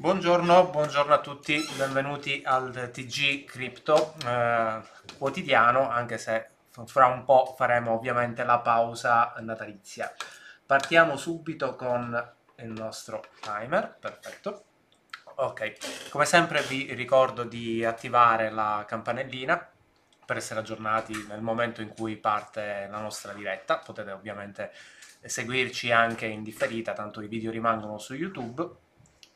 Buongiorno, buongiorno a tutti, benvenuti al TG Crypto eh, quotidiano, anche se fra un po' faremo ovviamente la pausa natalizia. Partiamo subito con il nostro timer, perfetto. Ok, come sempre vi ricordo di attivare la campanellina per essere aggiornati nel momento in cui parte la nostra diretta. Potete ovviamente seguirci anche in differita, tanto i video rimangono su YouTube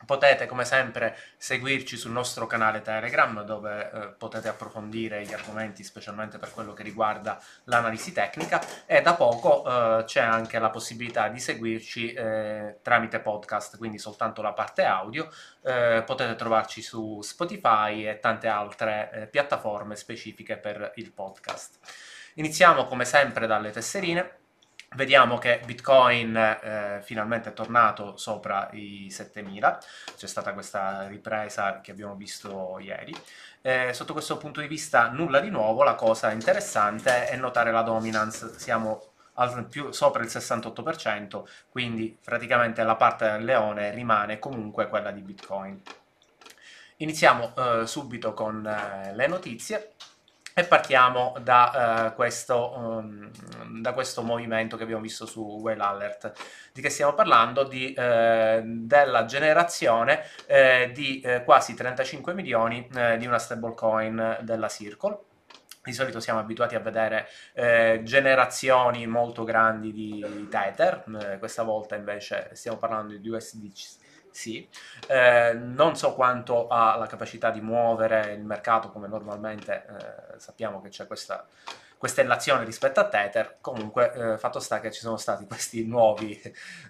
Potete come sempre seguirci sul nostro canale Telegram dove eh, potete approfondire gli argomenti specialmente per quello che riguarda l'analisi tecnica e da poco eh, c'è anche la possibilità di seguirci eh, tramite podcast, quindi soltanto la parte audio. Eh, potete trovarci su Spotify e tante altre eh, piattaforme specifiche per il podcast. Iniziamo come sempre dalle tesserine Vediamo che Bitcoin eh, finalmente è tornato sopra i 7000, c'è stata questa ripresa che abbiamo visto ieri. Eh, sotto questo punto di vista nulla di nuovo, la cosa interessante è notare la dominance, siamo al più sopra il 68%, quindi praticamente la parte del leone rimane comunque quella di Bitcoin. Iniziamo eh, subito con eh, le notizie. E partiamo da, uh, questo, um, da, questo, movimento che abbiamo visto su Whale Alert. Di che stiamo parlando? Di, uh, della generazione uh, di quasi 35 milioni di una stablecoin della Circle. Di solito siamo abituati a vedere generazioni molto grandi di Tether, questa volta invece stiamo parlando di USDC sì, eh, non so quanto ha la capacità di muovere il mercato come normalmente eh, sappiamo che c'è questa costellazione rispetto a Tether, comunque eh, fatto sta che ci sono stati questi nuovi,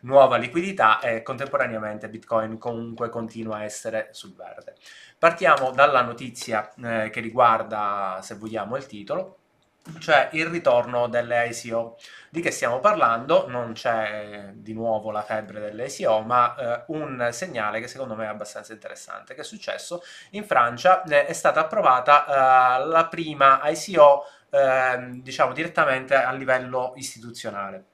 nuova liquidità e contemporaneamente Bitcoin comunque continua a essere sul verde. Partiamo dalla notizia eh, che riguarda, se vogliamo, il titolo, cioè il ritorno delle ICO. Di che stiamo parlando? Non c'è di nuovo la febbre delle ICO, ma eh, un segnale che secondo me è abbastanza interessante. Che è successo? In Francia eh, è stata approvata eh, la prima ICO, ehm, diciamo, direttamente a livello istituzionale.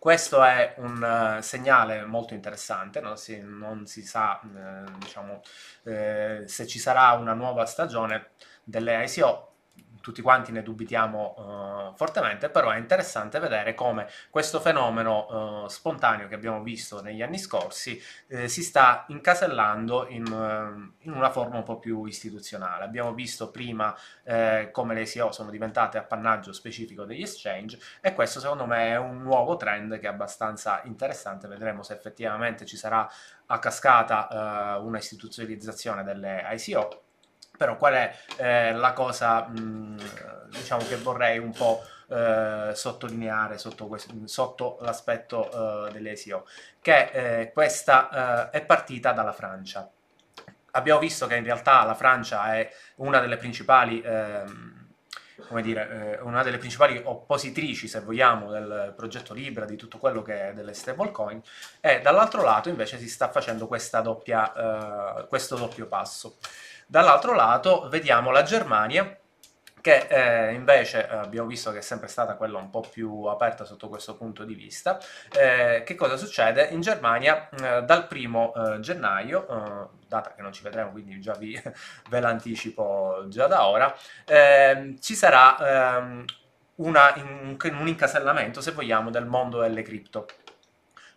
Questo è un uh, segnale molto interessante, non si, non si sa uh, diciamo, uh, se ci sarà una nuova stagione delle ICO, tutti quanti ne dubitiamo uh, fortemente, però è interessante vedere come questo fenomeno uh, spontaneo che abbiamo visto negli anni scorsi eh, si sta incasellando in, uh, in, una forma un po' più istituzionale. Abbiamo visto prima eh, come le ICO sono diventate appannaggio specifico degli exchange e questo secondo me è un nuovo trend che è abbastanza interessante, vedremo se effettivamente ci sarà a cascata una istituzionalizzazione delle ICO però qual è eh, la cosa mh, diciamo che vorrei un po' eh, sottolineare sotto, questo, sotto l'aspetto eh, delle SEO? Che eh, questa eh, è partita dalla Francia. Abbiamo visto che in realtà la Francia è una delle principali ehm, come dire, eh, una delle principali oppositrici, se vogliamo, del progetto Libra, di tutto quello che è delle stablecoin, e dall'altro lato invece si sta facendo doppia, questo doppio passo. Dall'altro lato vediamo la Germania che eh, invece eh, abbiamo visto che è sempre stata quella un po' più aperta sotto questo punto di vista. Eh, che cosa succede? In Germania eh, dal primo eh, gennaio, data che non ci vedremo, quindi già vi, ve l'anticipo già da ora, ehm, ci sarà ehm, una, un, un incasellamento, se vogliamo, del mondo delle cripto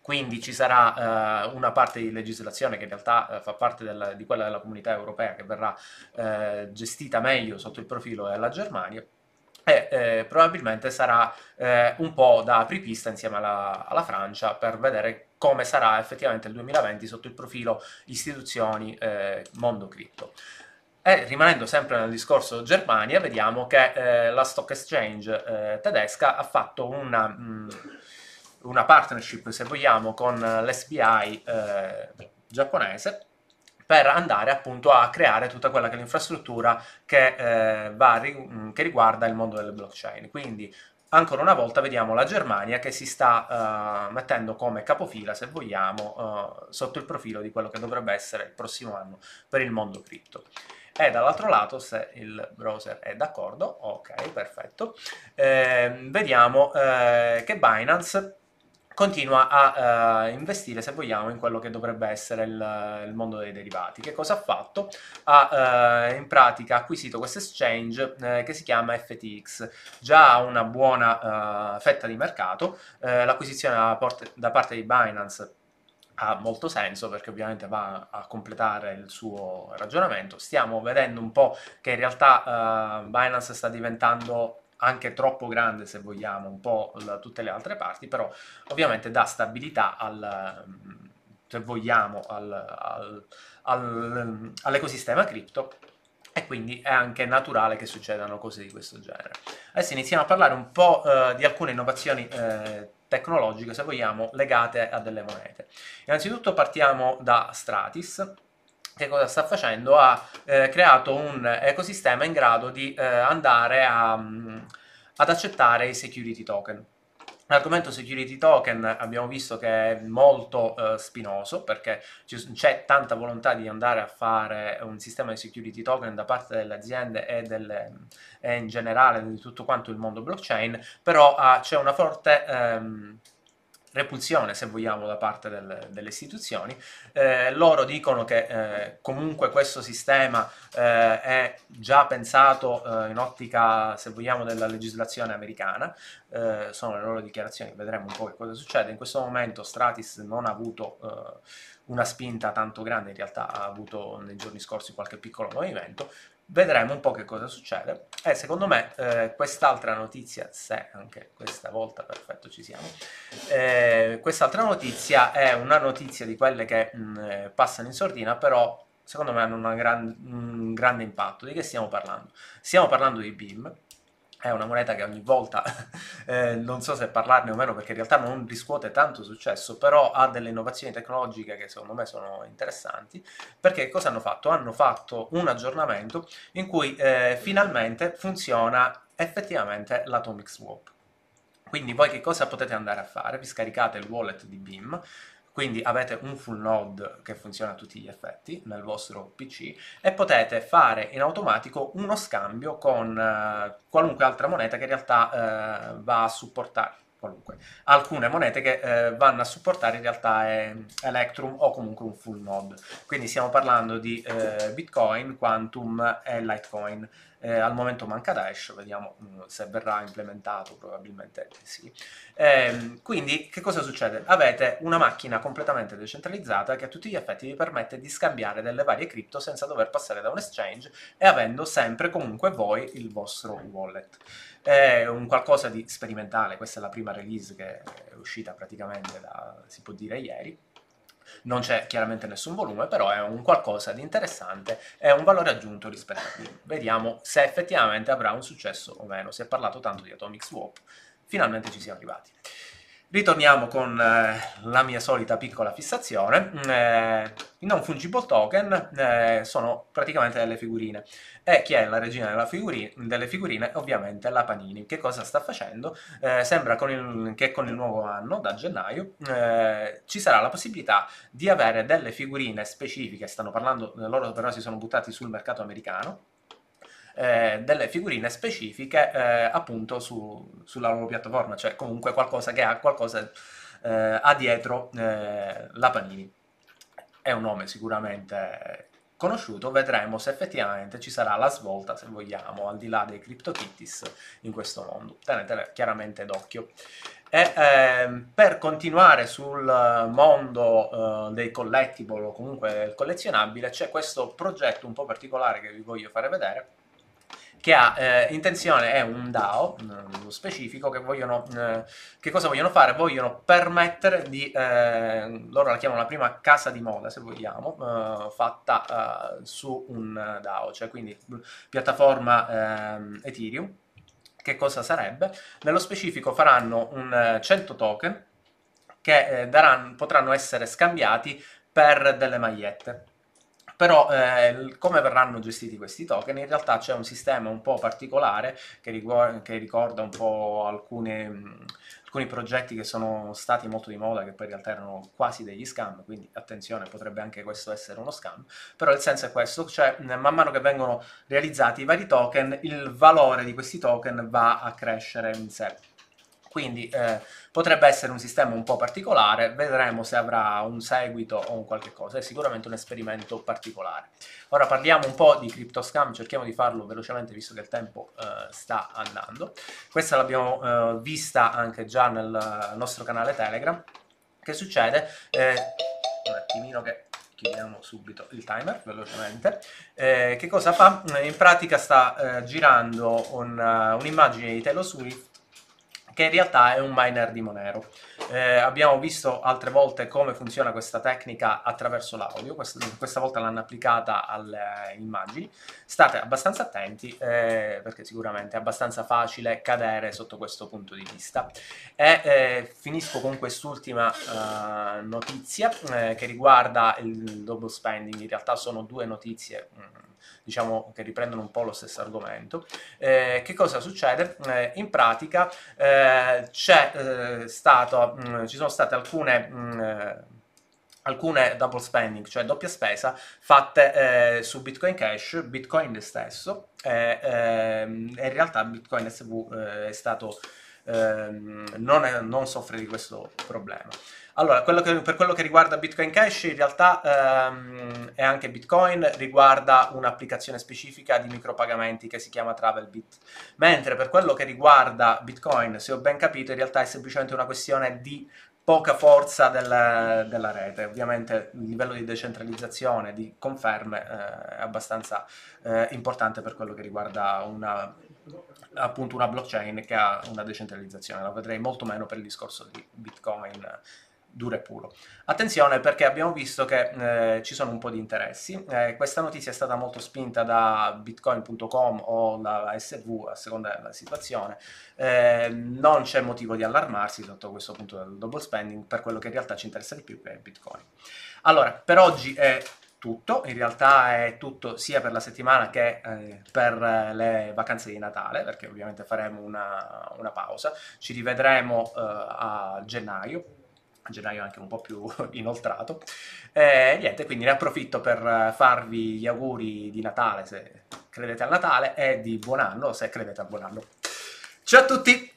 quindi ci sarà eh, una parte di legislazione che in realtà eh, fa parte del, di quella della comunità europea che verrà eh, gestita meglio sotto il profilo della Germania e eh, probabilmente sarà eh, un po' da apripista insieme alla, alla, Francia per vedere come sarà effettivamente il 2020 sotto il profilo istituzioni eh, mondo cripto. E rimanendo sempre nel discorso Germania, vediamo che la stock exchange tedesca ha fatto una... Mh, una partnership, se vogliamo, con l'SBI eh, giapponese per andare appunto a creare tutta quella che è l'infrastruttura che, eh, va, che riguarda il mondo delle blockchain. Quindi ancora una volta vediamo la Germania che si sta uh, mettendo come capofila, se vogliamo, uh, sotto il profilo di quello che dovrebbe essere il prossimo anno per il mondo cripto. E dall'altro lato, se il browser è d'accordo, ok, perfetto, eh, vediamo eh, che Binance continua a uh, investire, se vogliamo, in quello che dovrebbe essere il, il mondo dei derivati. Che cosa ha fatto? Ha uh, in pratica acquisito questo exchange uh, che si chiama FTX, già ha una buona fetta di mercato, l'acquisizione da, da parte di Binance ha molto senso perché ovviamente va a completare il suo ragionamento. Stiamo vedendo un po' che in realtà Binance sta diventando anche troppo grande se vogliamo, un po' da tutte le altre parti, però ovviamente dà stabilità al, se vogliamo, al, al, all'ecosistema cripto e quindi è anche naturale che succedano cose di questo genere. Adesso iniziamo a parlare un po' eh, di alcune innovazioni eh, tecnologiche, se vogliamo, legate a delle monete. Innanzitutto partiamo da Stratis, che cosa sta facendo? Ha eh, creato un ecosistema in grado di eh, andare a, um, ad accettare i security token. L'argomento security token abbiamo visto che è molto uh, spinoso perché c'è tanta volontà di andare a fare un sistema di security token da parte delle aziende e, delle, e in generale di tutto quanto il mondo blockchain, però uh, c'è una forte... Um, repulsione, se vogliamo, da parte del, delle istituzioni. Eh, loro dicono che eh, comunque questo sistema eh, è già pensato eh, in ottica, se vogliamo, della legislazione americana. Eh, sono le loro dichiarazioni, vedremo un po' che cosa succede. In questo momento Stratis non ha avuto eh, una spinta tanto grande, in realtà ha avuto nei giorni scorsi qualche piccolo movimento, vedremo un po' che cosa succede e secondo me eh, quest'altra notizia, se anche questa volta perfetto ci siamo, eh, quest'altra notizia è una notizia di quelle che mh, mm, passano in sordina però secondo me hanno gran, un grande impatto. Di che stiamo parlando? Stiamo parlando di BIM, è una moneta che ogni volta, eh, non so se parlarne o meno perché in realtà non riscuote tanto successo, però ha delle innovazioni tecnologiche che secondo me sono interessanti, perché cosa hanno fatto? Hanno fatto un aggiornamento in cui eh, finalmente funziona effettivamente l'Atomic Swap. Quindi voi che cosa potete andare a fare? Vi scaricate il wallet di BIM, quindi avete un full node che funziona a tutti gli effetti nel vostro PC e potete fare in automatico uno scambio con eh, qualunque altra moneta che in realtà eh, va a supportare qualunque. Alcune monete che eh, vanno a supportare in realtà è Electrum o comunque un full node. Quindi stiamo parlando di eh, Bitcoin, Quantum e Litecoin. Eh, al momento manca Dash, vediamo mm, se verrà implementato, probabilmente sì. Eh, quindi che cosa succede? Avete una macchina completamente decentralizzata che a tutti gli effetti vi permette di scambiare delle varie cripto senza dover passare da un exchange e avendo sempre comunque voi il vostro wallet. È un qualcosa di sperimentale, questa è la prima release che è uscita praticamente da, si può dire, ieri non c'è chiaramente nessun volume, però è un qualcosa di interessante, è un valore aggiunto rispetto a qui. Vediamo se effettivamente avrà un successo o meno. Si è parlato tanto di Atomic Swap, finalmente ci siamo arrivati. Ritorniamo con eh, la mia solita piccola fissazione. Eh, I non fungible token eh, sono praticamente delle figurine. E chi è la regina figurine, delle figurine? Ovviamente la Panini. Che cosa sta facendo? Eh, sembra con il, che con il nuovo anno, da gennaio, eh, ci sarà la possibilità di avere delle figurine specifiche. Stanno parlando, loro però si sono buttati sul mercato americano eh, delle figurine specifiche eh, appunto su, sulla loro piattaforma, cioè comunque qualcosa che ha qualcosa eh, ha dietro eh, la Panini. È un nome sicuramente conosciuto, vedremo se effettivamente ci sarà la svolta, se vogliamo, al di là dei CryptoKitties in questo mondo. Tenetele chiaramente d'occhio. E ehm, per continuare sul mondo eh, dei collectible o comunque del collezionabile c'è questo progetto un po' particolare che vi voglio fare vedere che ha eh, intenzione, è un DAO, nello specifico, che vogliono, eh, che cosa vogliono fare? Vogliono permettere di, eh, loro la chiamano la prima casa di moda, se vogliamo, eh, fatta eh, su un DAO, cioè quindi piattaforma ehm, Ethereum. Che cosa sarebbe? Nello specifico faranno un 100 eh, token che daranno, potranno essere scambiati per delle magliette. Però eh, come verranno gestiti questi token? In realtà c'è un sistema un po' particolare che, riguarda, che ricorda un po' alcune, mh, alcuni progetti che sono stati molto di moda, che poi in realtà erano quasi degli scam, quindi attenzione, potrebbe anche questo essere uno scam, però il senso è questo, cioè man mano che vengono realizzati i vari token, il valore di questi token va a crescere in sé Quindi eh, potrebbe essere un sistema un po' particolare, vedremo se avrà un seguito o un qualche cosa, è sicuramente un esperimento particolare. Ora parliamo un po' di CryptoScam, cerchiamo di farlo velocemente visto che il tempo eh, sta andando. Questa l'abbiamo eh, vista anche già nel nostro canale Telegram. Che succede? Eh, un attimino che chiudiamo subito il timer velocemente. Eh, che cosa fa? In pratica sta eh, girando un, uh, un'immagine di Taylor Swift che in realtà è un miner di Monero. Eh, abbiamo visto altre volte come funziona questa tecnica attraverso l'audio, questa, questa, volta l'hanno applicata alle immagini. State abbastanza attenti eh, perché sicuramente è abbastanza facile cadere sotto questo punto di vista. E eh, finisco con quest'ultima eh, notizia eh, che riguarda il double spending, in realtà sono due notizie. Mh, mm, diciamo che riprendono un po' lo stesso argomento. Eh, che cosa succede? Eh, in pratica eh, eh, stato, mh, mm, ci sono state alcune... Mh, mm, eh, alcune double spending, cioè doppia spesa, fatte eh, su Bitcoin Cash, Bitcoin stesso, e, ehm, e in realtà Bitcoin SV è stato, ehm, non, è, non soffre di questo problema. Allora, quello che, per quello che riguarda Bitcoin Cash, in realtà ehm, e anche Bitcoin riguarda un'applicazione specifica di micropagamenti che si chiama TravelBit. Mentre per quello che riguarda Bitcoin, se ho ben capito, in realtà è semplicemente una questione di poca forza del, della rete. Ovviamente il livello di decentralizzazione, di conferme, eh, è abbastanza eh, importante per quello che riguarda una, appunto una blockchain che ha una decentralizzazione. La vedrei molto meno per il discorso di Bitcoin duro e puro. Attenzione perché abbiamo visto che eh, ci sono un po' di interessi, eh, questa notizia è stata molto spinta da bitcoin.com o da SV a seconda della situazione, eh, non c'è motivo di allarmarsi sotto questo punto del double spending per quello che in realtà ci interessa di più che è bitcoin. Allora, per oggi è tutto, in realtà è tutto sia per la settimana che eh, per le vacanze di Natale, perché ovviamente faremo una, una pausa, ci rivedremo eh, a gennaio a gennaio anche un po' più inoltrato. E niente, quindi ne approfitto per farvi gli auguri di Natale se credete al Natale e di buon anno se credete al buon anno. Ciao a tutti!